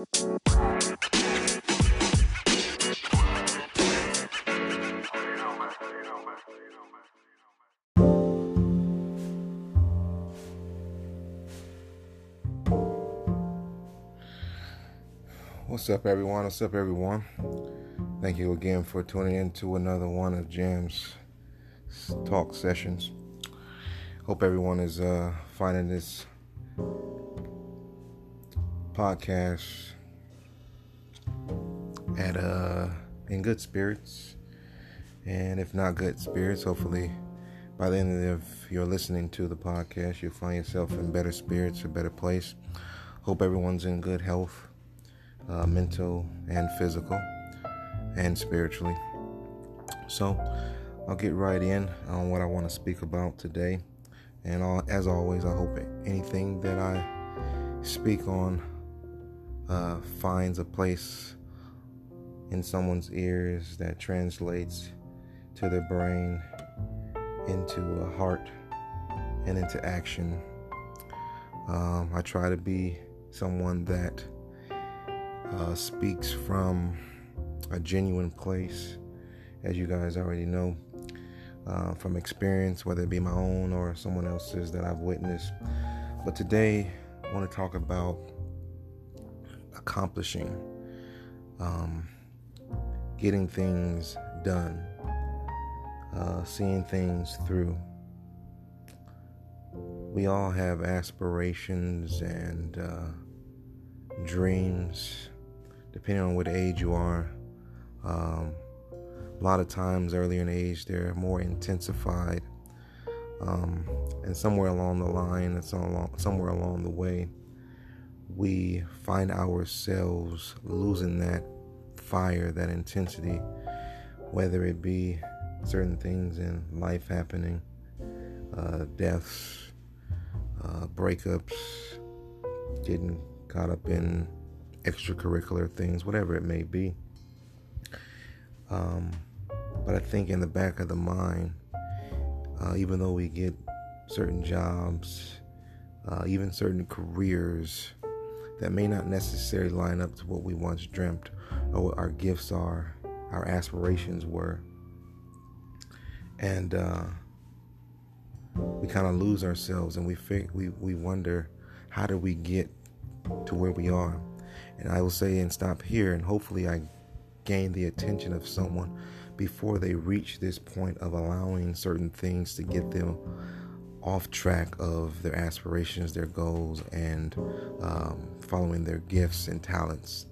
What's up, everyone? What's up, everyone? Thank you again for tuning in to another one of Jam's talk sessions. Hope everyone is uh, finding this podcast at uh, in good spirits, and if not good spirits, hopefully by the end of your listening to the podcast, you'll find yourself in better spirits, a better place. Hope everyone's in good health uh, mental and physical and spiritually. So I'll get right in on what I want to speak about today. And as always, I hope anything that I speak on uh, finds a place in someone's ears that translates to their brain, into a heart, and into action. Um, I try to be someone that uh, speaks from a genuine place, as you guys already know, uh, from experience, whether it be my own or someone else's that I've witnessed. But today, I want to talk about accomplishing, um, getting things done, uh, seeing things through. We all have aspirations and uh, dreams depending on what age you are. Um, a lot of times earlier in age, they're more intensified. Um, and somewhere along the line, and somewhere along the way, we find ourselves losing that fire, that intensity, whether it be certain things in life happening, uh, deaths, uh, breakups, getting caught up in extracurricular things, whatever it may be. Um, but I think in the back of the mind, uh, even though we get certain jobs, uh, even certain careers that may not necessarily line up to what we once dreamt or what our gifts are, our aspirations were. And uh, we kind of lose ourselves and we, fig- we, we wonder how do we get to where we are? And I will say and stop here, and hopefully I gain the attention of someone before they reach this point of allowing certain things to get them off track of their aspirations, their goals, and um, following their gifts and talents.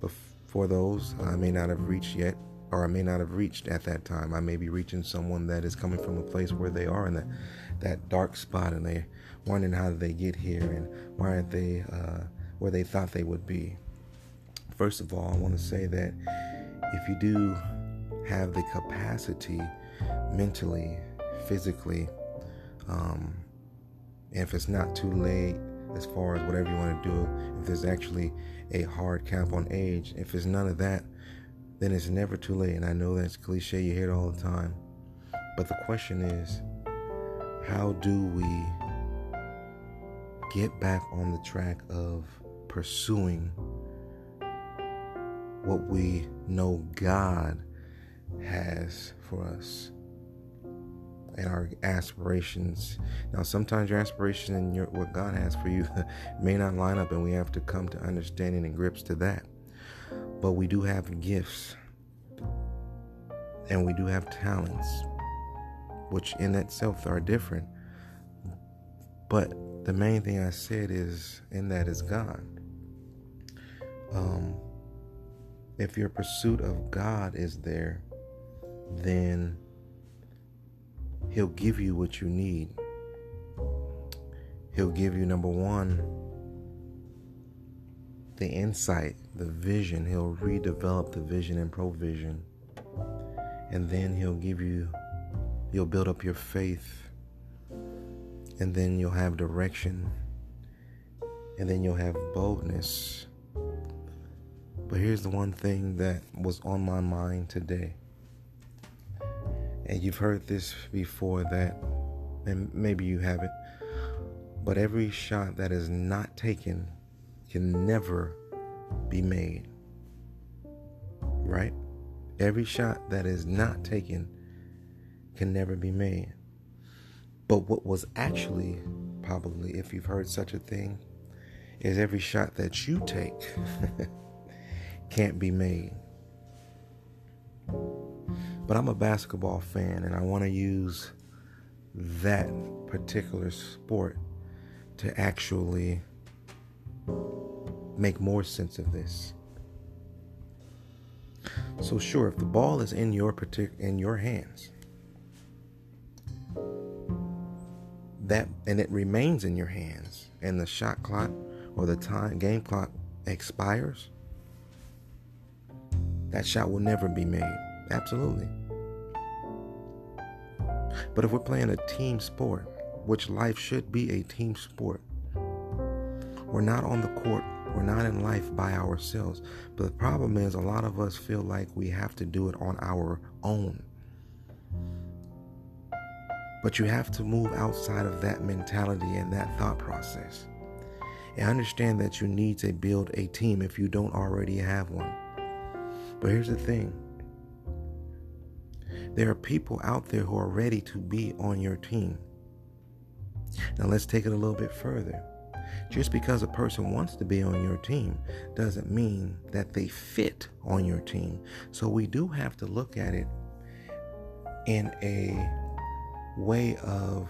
But for those I may not have reached yet, or I may not have reached at that time. I may be reaching someone that is coming from a place where they are in that that dark spot, and they're wondering how did they get here, and why aren't they uh, where they thought they would be. First of all, I want to say that if you do have the capacity mentally, physically, um, if it's not too late as far as whatever you want to do, if there's actually a hard cap on age, if it's none of that, then it's never too late. And I know that's cliche, you hear it all the time. But the question is, how do we get back on the track of pursuing what we know God has for us and our aspirations. Now, sometimes your aspiration and your, what God has for you may not line up, and we have to come to understanding and grips to that. But we do have gifts and we do have talents, which in itself are different. But the main thing I said is, in that is God um, if your pursuit of God is there, then He'll give you what you need. He'll give you, number one, the insight, the vision. He'll redevelop the vision and provision. And then He'll give you, He'll build up your faith. And then you'll have direction. And then you'll have boldness but here's the one thing that was on my mind today. And you've heard this before that, and maybe you haven't, but every shot that is not taken can never be made. Right? Every shot that is not taken can never be made. But what was actually, probably, if you've heard such a thing, is every shot that you take can't be made. But I'm a basketball fan and I want to use that particular sport to actually make more sense of this. So sure, if the ball is in your partic- in your hands, that and it remains in your hands, and the shot clock or the time game clock expires, that shot will never be made. Absolutely. But if we're playing a team sport, which life should be a team sport, we're not on the court, we're not in life by ourselves. But the problem is, a lot of us feel like we have to do it on our own. But you have to move outside of that mentality and that thought process. And understand that you need to build a team if you don't already have one. But here's the thing there are people out there who are ready to be on your team. Now, let's take it a little bit further. Just because a person wants to be on your team doesn't mean that they fit on your team. So, we do have to look at it in a way of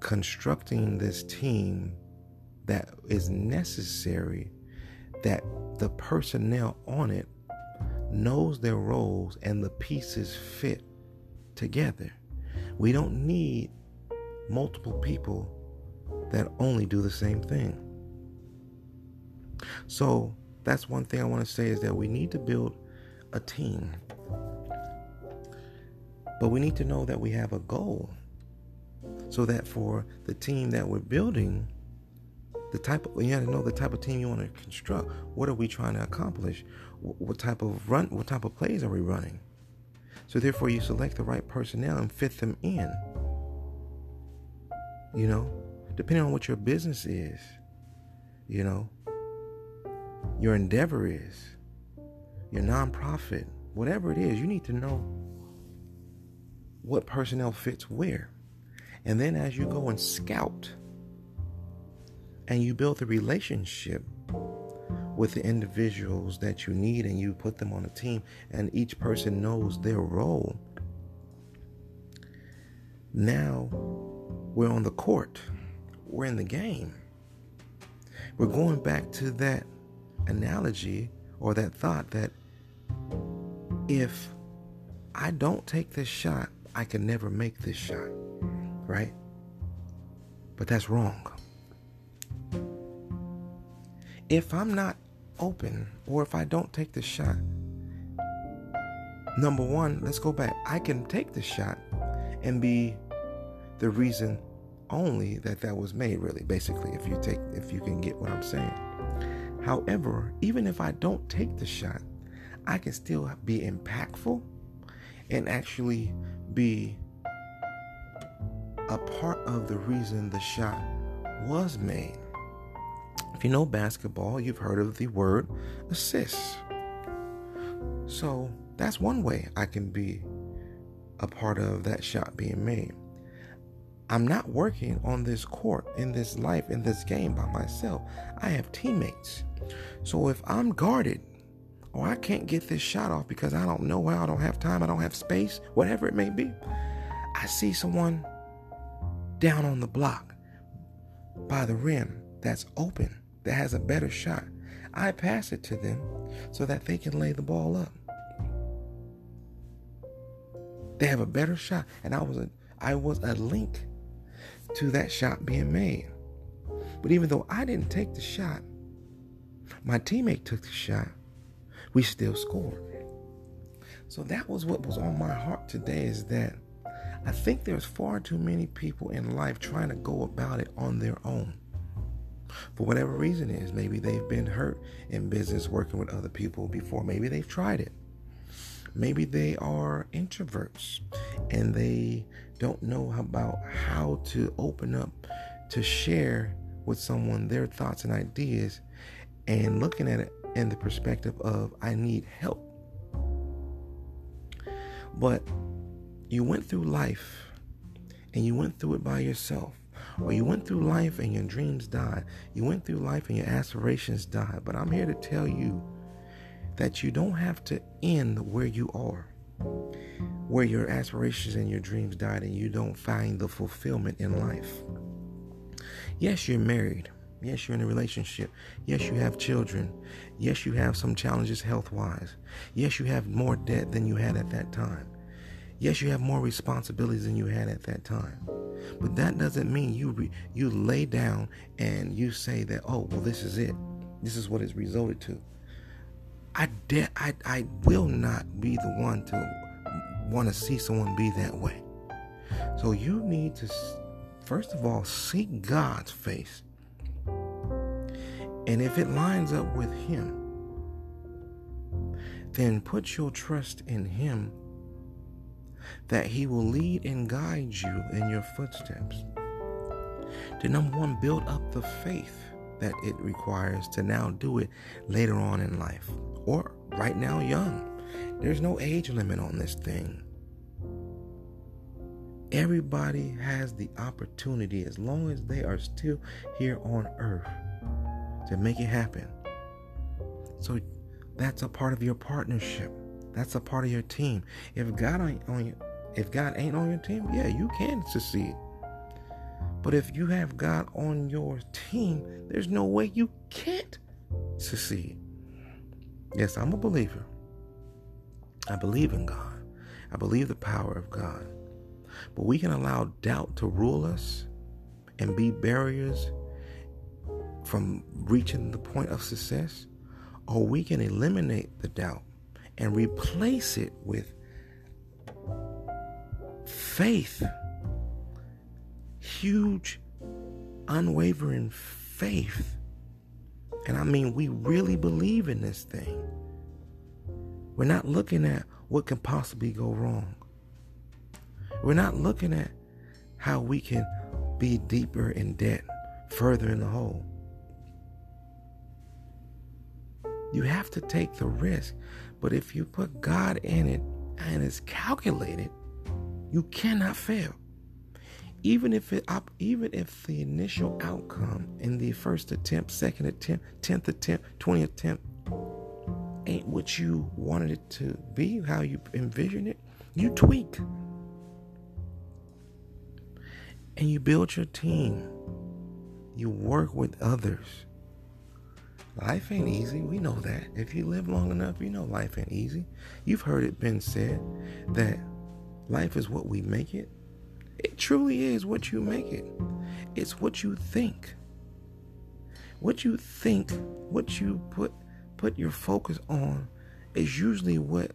constructing this team that is necessary that the personnel on it knows their roles and the pieces fit together. We don't need multiple people that only do the same thing. So that's one thing I want to say is that we need to build a team. But we need to know that we have a goal. So that for the team that we're building, the type of, you got to know the type of team you want to construct. What are we trying to accomplish? What type of run? What type of plays are we running? So therefore, you select the right personnel and fit them in. You know, depending on what your business is, you know, your endeavor is, your nonprofit, whatever it is, you need to know what personnel fits where. And then as you go and scout and you build a relationship with the individuals that you need and you put them on a team and each person knows their role. Now we're on the court. We're in the game. We're going back to that analogy or that thought that if I don't take this shot, I can never make this shot, right? But that's wrong. If I'm not open or if I don't take the shot, number one, let's go back. I can take the shot and be the reason only that that was made really basically if you take if you can get what I'm saying. However, even if I don't take the shot, I can still be impactful and actually be a part of the reason the shot was made. You know basketball, you've heard of the word assist. So that's one way I can be a part of that shot being made. I'm not working on this court, in this life, in this game by myself. I have teammates. So if I'm guarded or I can't get this shot off because I don't know how, I don't have time, I don't have space, whatever it may be, I see someone down on the block by the rim that's open that has a better shot, I pass it to them so that they can lay the ball up. They have a better shot, and I was a I was a link to that shot being made. But even though I didn't take the shot, my teammate took the shot. We still scored. So that was what was on my heart today is that I think there's far too many people in life trying to go about it on their own for whatever reason is. Maybe they've been hurt in business working with other people before. Maybe they've tried it. Maybe they are introverts and they don't know about how to open up to share with someone their thoughts and ideas and looking at it in the perspective of I need help. But you went through life and you went through it by yourself. Or you went through life and your dreams died. You went through life and your aspirations died. But I'm here to tell you that you don't have to end where you are, where your aspirations and your dreams died, and you don't find the fulfillment in life. Yes, you're married. Yes, you're in a relationship. Yes, you have children. Yes, you have some challenges health wise. Yes, you have more debt than you had at that time. Yes, you have more responsibilities than you had at that time. But that doesn't mean you re- you lay down and you say that oh well this is it. This is what it's resulted to. I de- I I will not be the one to want to see someone be that way. So you need to first of all seek God's face. And if it lines up with him, then put your trust in him that He will lead and guide you in your footsteps. To number one, build up the faith that it requires to now do it later on in life or right now young. There's no age limit on this thing. Everybody has the opportunity as long as they are still here on earth to make it happen. So that's a part of your partnership. That's a part of your team. If God ain't on your, if God ain't on your team, yeah, you can succeed. But if you have God on your team, there's no way you can't succeed. Yes, I'm a believer. I believe in God. I believe the power of God. But we can allow doubt to rule us and be barriers from reaching the point of success, or we can eliminate the doubt and replace it with faith. Huge, unwavering faith. And I mean, we really believe in this thing. We're not looking at what can possibly go wrong. We're not looking at how we can be deeper in debt, further in the hole. You have to take the risk but if you put God in it and it's calculated, you cannot fail. Even if it even if the initial outcome in the first attempt, second attempt, tenth attempt, twentieth attempt ain't what you wanted it to be, how you envision it, you tweak. And you build your team. You work with others. Life ain't easy. We know that. If you live long enough, you know life ain't easy. You've heard it been said that life is what we make it. It truly is what you make it. It's what you think. What you think, what you put put your focus on is usually what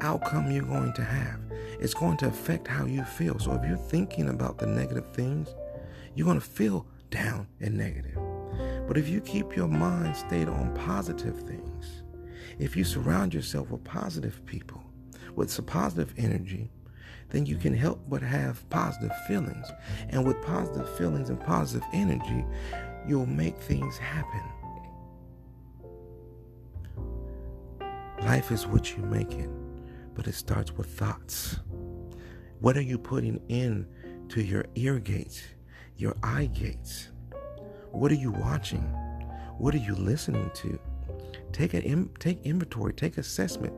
outcome you're going to have. It's going to affect how you feel. So if you're thinking about the negative things, you're going to feel down and negative. But if you keep your mind stayed on positive things, if you surround yourself with positive people, with some positive energy, then you can help but have positive feelings. And with positive feelings and positive energy, you'll make things happen. Life is what you make it, but it starts with thoughts. What are you putting in to your ear gates, your eye gates? What are you watching? What are you listening to? Take an take inventory, take assessment.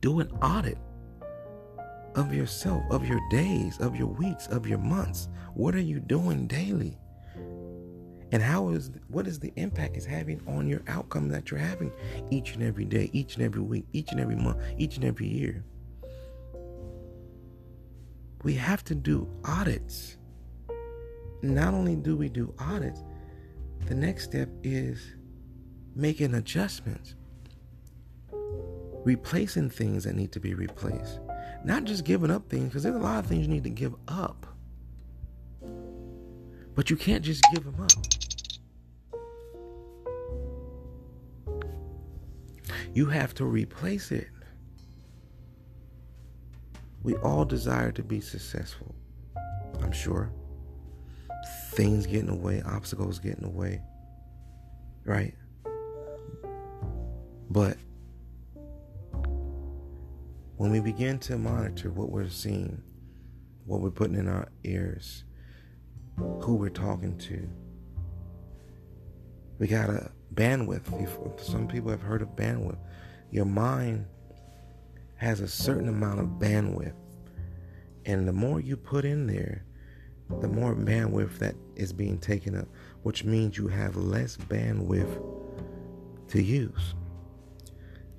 Do an audit of yourself, of your days, of your weeks, of your months. What are you doing daily? And how is what is the impact it's having on your outcome that you're having each and every day, each and every week, each and every month, each and every year? We have to do audits not only do we do audits, the next step is making adjustments, replacing things that need to be replaced, not just giving up things, because there's a lot of things you need to give up. But you can't just give them up. You have to replace it. We all desire to be successful, I'm sure things get in the way, obstacles get in the way. Right? But when we begin to monitor what we're seeing, what we're putting in our ears, who we're talking to, we got a bandwidth. Some people have heard of bandwidth. Your mind has a certain amount of bandwidth. And the more you put in there, the more bandwidth that is being taken up, which means you have less bandwidth to use.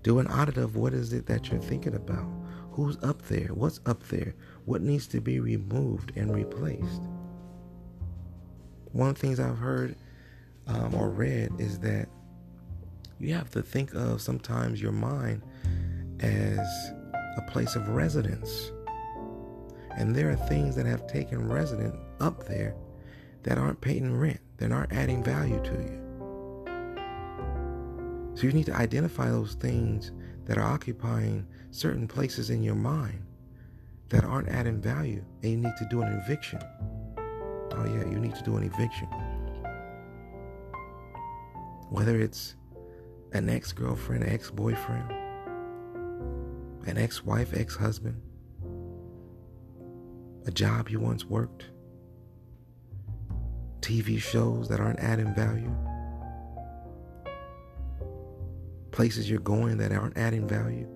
Do an audit of what is it that you're thinking about? Who's up there? What's up there? What needs to be removed and replaced? One of the things I've heard um, or read is that you have to think of sometimes your mind as a place of residence. And there are things that have taken residence up there that aren't paying rent, that aren't adding value to you. So you need to identify those things that are occupying certain places in your mind that aren't adding value, and you need to do an eviction. Oh, yeah, you need to do an eviction. Whether it's an ex girlfriend, ex boyfriend, an ex wife, ex husband, a job you once worked, TV shows that aren't adding value? Places you're going that aren't adding value,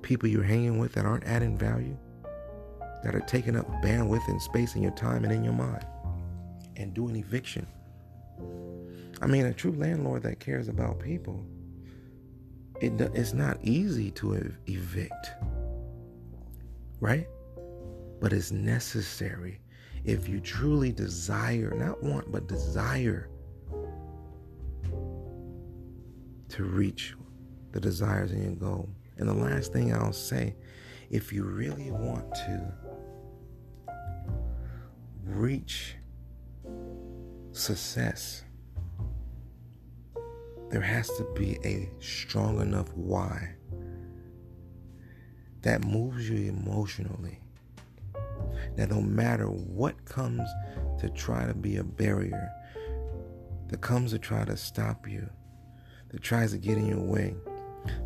people you're hanging with that aren't adding value, that are taking up bandwidth and space in your time and in your mind, and do an eviction. I mean, a true landlord that cares about people, it, it's not easy to evict, right? But it's necessary if you truly desire, not want, but desire to reach the desires in your goal. And the last thing I'll say, if you really want to reach success, there has to be a strong enough why that moves you emotionally. That no matter what comes to try to be a barrier, that comes to try to stop you, that tries to get in your way,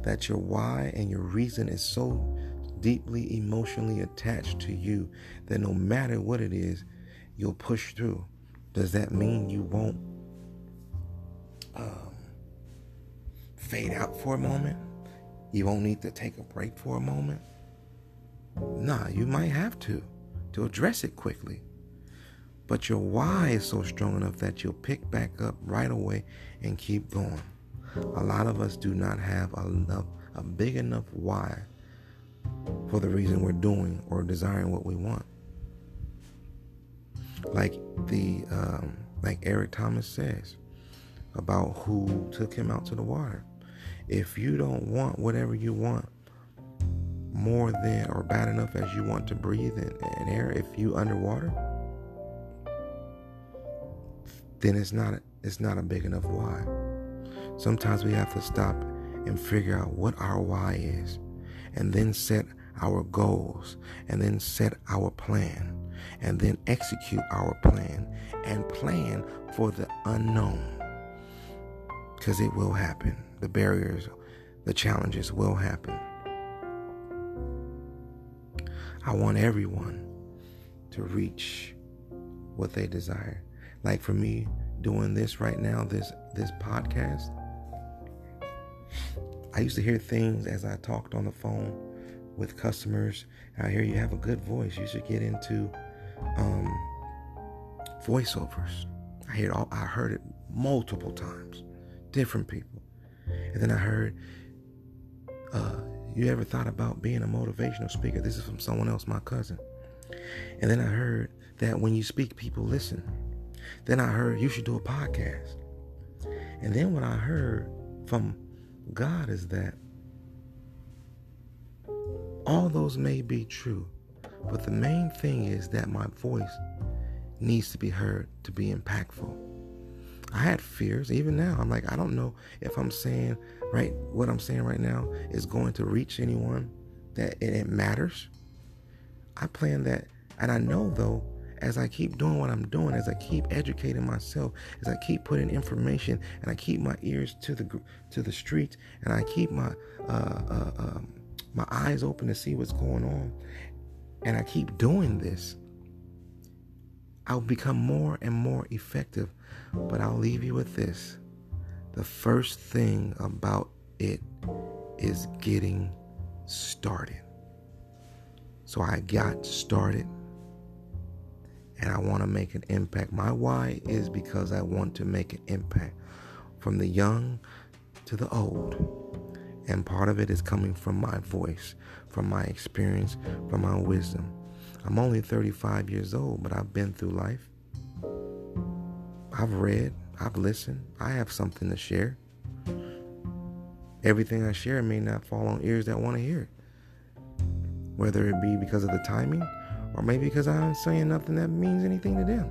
that your why and your reason is so deeply emotionally attached to you that no matter what it is, you'll push through. Does that mean you won't um, fade out for a moment? You won't need to take a break for a moment? Nah, you might have to to address it quickly. But your why is so strong enough that you'll pick back up right away and keep going. A lot of us do not have enough, a big enough why for the reason we're doing or desiring what we want. Like the um, like Eric Thomas says about who took him out to the water. If you don't want whatever you want more than or bad enough as you want to breathe in, air, if you underwater, then it's not it's not a big enough why. Sometimes we have to stop and figure out what our why is, and then set our goals, and then set our plan, and then execute our plan, and plan for the unknown. Because it will happen. The barriers, the challenges will happen. I want everyone to reach what they desire. Like for me, doing this right now, this this podcast, I used to hear things as I talked on the phone with customers. I hear you have a good voice. You should get into um, voiceovers. I hear all. I heard it multiple times, different people, and then I heard. Uh, you ever thought about being a motivational speaker? This is from someone else, my cousin. And then I heard that when you speak, people listen. Then I heard you should do a podcast. And then what I heard from God is that all those may be true, but the main thing is that my voice needs to be heard to be impactful. I had fears, even now. I'm like, I don't know if I'm saying right what I'm saying right now is going to reach anyone that it matters. I plan that, and I know though, as I keep doing what I'm doing, as I keep educating myself, as I keep putting information, and I keep my ears to the to the streets, and I keep my uh, uh, um, my eyes open to see what's going on, and I keep doing this, I'll become more and more effective. But I'll leave you with this: the first thing about it is getting started. So I got started and I want to make an impact. My why is because I want to make an impact from the young to the old. And part of it is coming from my voice, from my experience, from my wisdom. I'm only 35 years old, but I've been through life. I've read, I've listened, I have something to share. Everything I share may not fall on ears that want to hear it, whether it be because of the timing or maybe because I'm saying nothing that means anything to them.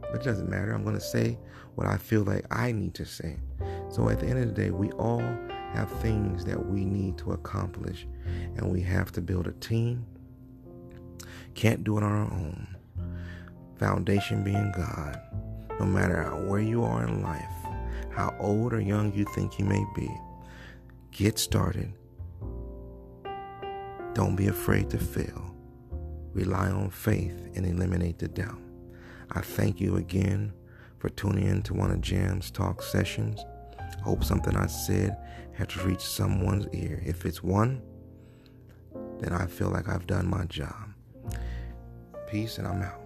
But it doesn't matter. I'm going to say what I feel like I need to say. So at the end of the day, we all have things that we need to accomplish, and we have to build a team. Can't do it on our own. Foundation being God. No matter where you are in life, how old or young you think you may be, get started. Don't be afraid to fail rely on faith, and eliminate the doubt. I thank you again for tuning in to one of Jam's talk sessions. Hope something I said has reached someone's ear. If it's one, then I feel like I've done my job. Peace, and I'm out.